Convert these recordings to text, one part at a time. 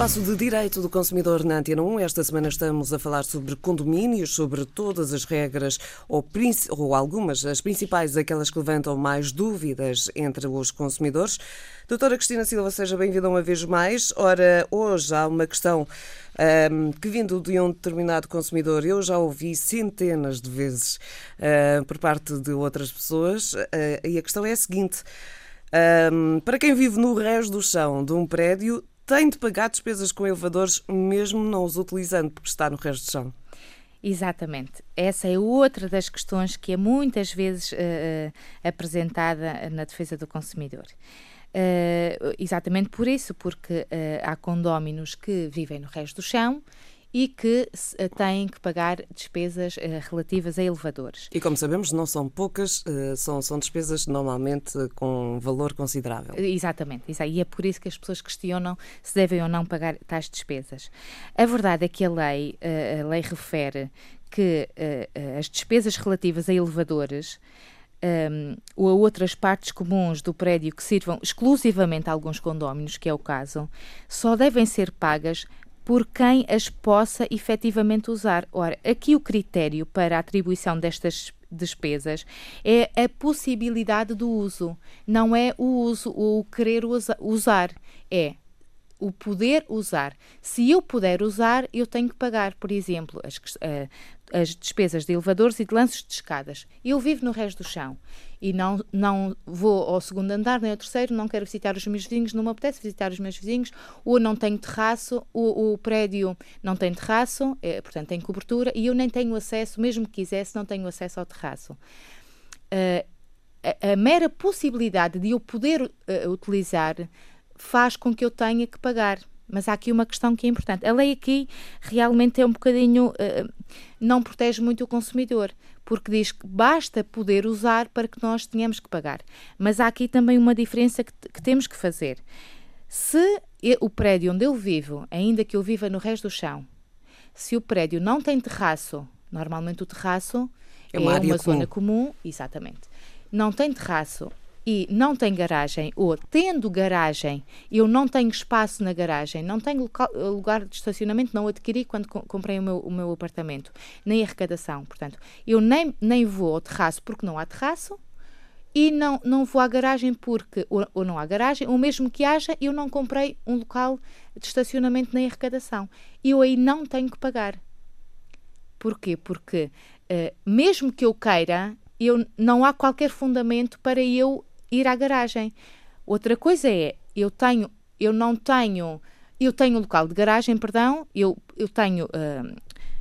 Espaço de Direito do Consumidor na Antena 1. Esta semana estamos a falar sobre condomínios, sobre todas as regras, ou, ou algumas, as principais, aquelas que levantam mais dúvidas entre os consumidores. Doutora Cristina Silva, seja bem-vinda uma vez mais. Ora, hoje há uma questão um, que vindo de um determinado consumidor, eu já ouvi centenas de vezes uh, por parte de outras pessoas, uh, e a questão é a seguinte. Um, para quem vive no resto do chão de um prédio, tem de pagar despesas com elevadores mesmo não os utilizando, porque está no resto do chão. Exatamente. Essa é outra das questões que é muitas vezes uh, apresentada na defesa do consumidor. Uh, exatamente por isso, porque uh, há condóminos que vivem no resto do chão e que uh, têm que pagar despesas relativas a elevadores. E como sabemos, não são poucas, são, são despesas normalmente com valor considerável. Exatamente, e é por isso que as pessoas questionam se devem ou não pagar tais despesas. A verdade é que a lei, a lei refere que as despesas relativas a elevadores um, ou a outras partes comuns do prédio que sirvam exclusivamente a alguns condóminos, que é o caso, só devem ser pagas por quem as possa efetivamente usar. Ora, aqui o critério para a atribuição destas despesas é a possibilidade do uso, não é o uso, o querer usa, usar, é o poder usar. Se eu puder usar, eu tenho que pagar, por exemplo, as, uh, as despesas de elevadores e de lances de escadas. Eu vivo no resto do chão e não, não vou ao segundo andar nem ao terceiro, não quero visitar os meus vizinhos, não me apetece visitar os meus vizinhos, ou não tenho terraço, o, o prédio não tem terraço, é, portanto tem cobertura, e eu nem tenho acesso, mesmo que quisesse, não tenho acesso ao terraço. Uh, a, a, mera possibilidade de eu poder uh, utilizar faz com que eu tenha que pagar. Mas há aqui uma questão que é importante. A lei aqui realmente é um bocadinho. Uh, não protege muito o consumidor, porque diz que basta poder usar para que nós tenhamos que pagar. Mas há aqui também uma diferença que, que temos que fazer. Se o prédio onde eu vivo, ainda que eu viva no resto do chão, se o prédio não tem terraço, normalmente o terraço é uma, é uma zona comum, exatamente. Não tem terraço e não tem garagem, ou tendo garagem, eu não tenho espaço na garagem, não tenho local, lugar de estacionamento, não adquiri quando comprei o meu, o meu apartamento, nem arrecadação. Portanto, eu nem, nem vou ao terraço porque não há terraço, e não, não vou à garagem porque ou, ou, não há garagem, ou mesmo que haja, eu não comprei um local de estacionamento nem arrecadação. Eu aí não tenho que pagar. Porquê? Porque uh, mesmo que eu queira, eu, não há qualquer fundamento para eu ir à garagem. Outra coisa é, eu tenho, eu não tenho, eu tenho um local de garagem, perdão, eu, eu tenho, uh,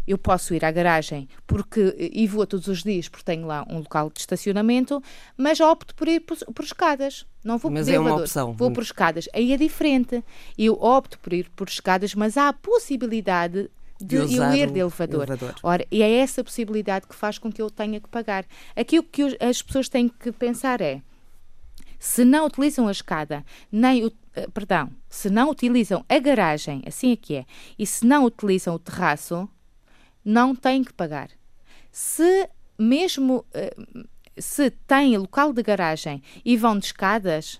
eu posso ir à garagem porque e vou todos os dias porque tenho lá um local de estacionamento, mas opto por ir por, por escadas. Não vou mas por é uma opção. Vou por escadas. Aí é diferente. Eu opto por ir por escadas, mas há a possibilidade de, de eu ir de elevador. elevador. Ora, e é essa possibilidade que faz com que eu tenha que pagar. Aqui o que as pessoas têm que pensar é se não utilizam a escada, nem o, eh, perdão, se não utilizam a garagem, assim é que é, e se não utilizam o terraço, não têm que pagar. Se mesmo eh, se têm local de garagem e vão de escadas,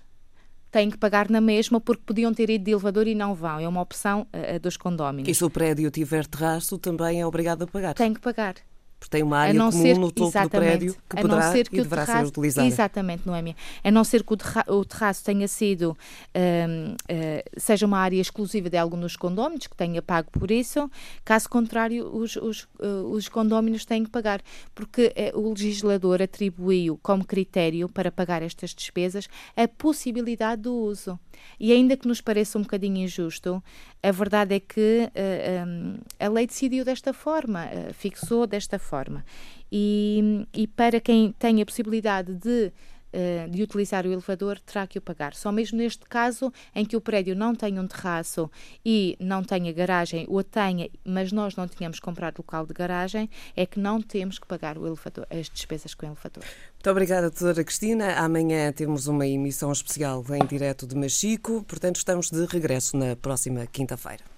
têm que pagar na mesma porque podiam ter ido de elevador e não vão. É uma opção uh, dos condóminos. E se o prédio tiver terraço, também é obrigado a pagar? Tem que pagar porque tem uma área comum ser, no topo do prédio que poderá ser que e deverá terraço, ser utilizada. Exatamente, Noémia. A não ser que o, terra, o terraço tenha sido, uh, eh, seja uma área exclusiva de algum dos condóminos, que tenha pago por isso, caso contrário, os, os, uh, os condóminos têm que pagar, porque uh, o legislador atribuiu como critério para pagar estas despesas a possibilidade do uso. E ainda que nos pareça um bocadinho injusto, a verdade é que um, a lei decidiu desta forma, fixou desta forma forma. E, e para quem tem a possibilidade de eh, de utilizar o elevador terá que o pagar. Só mesmo neste caso em que o prédio não tenha um terraço e não tenha garagem, ou tenha, mas nós não tínhamos comprado local de garagem, é que não temos que pagar o elevador, as despesas com o elevador. Muito obrigada, doutora Cristina. Amanhã temos uma emissão especial em direto de Machico, portanto estamos de regresso na próxima quinta-feira.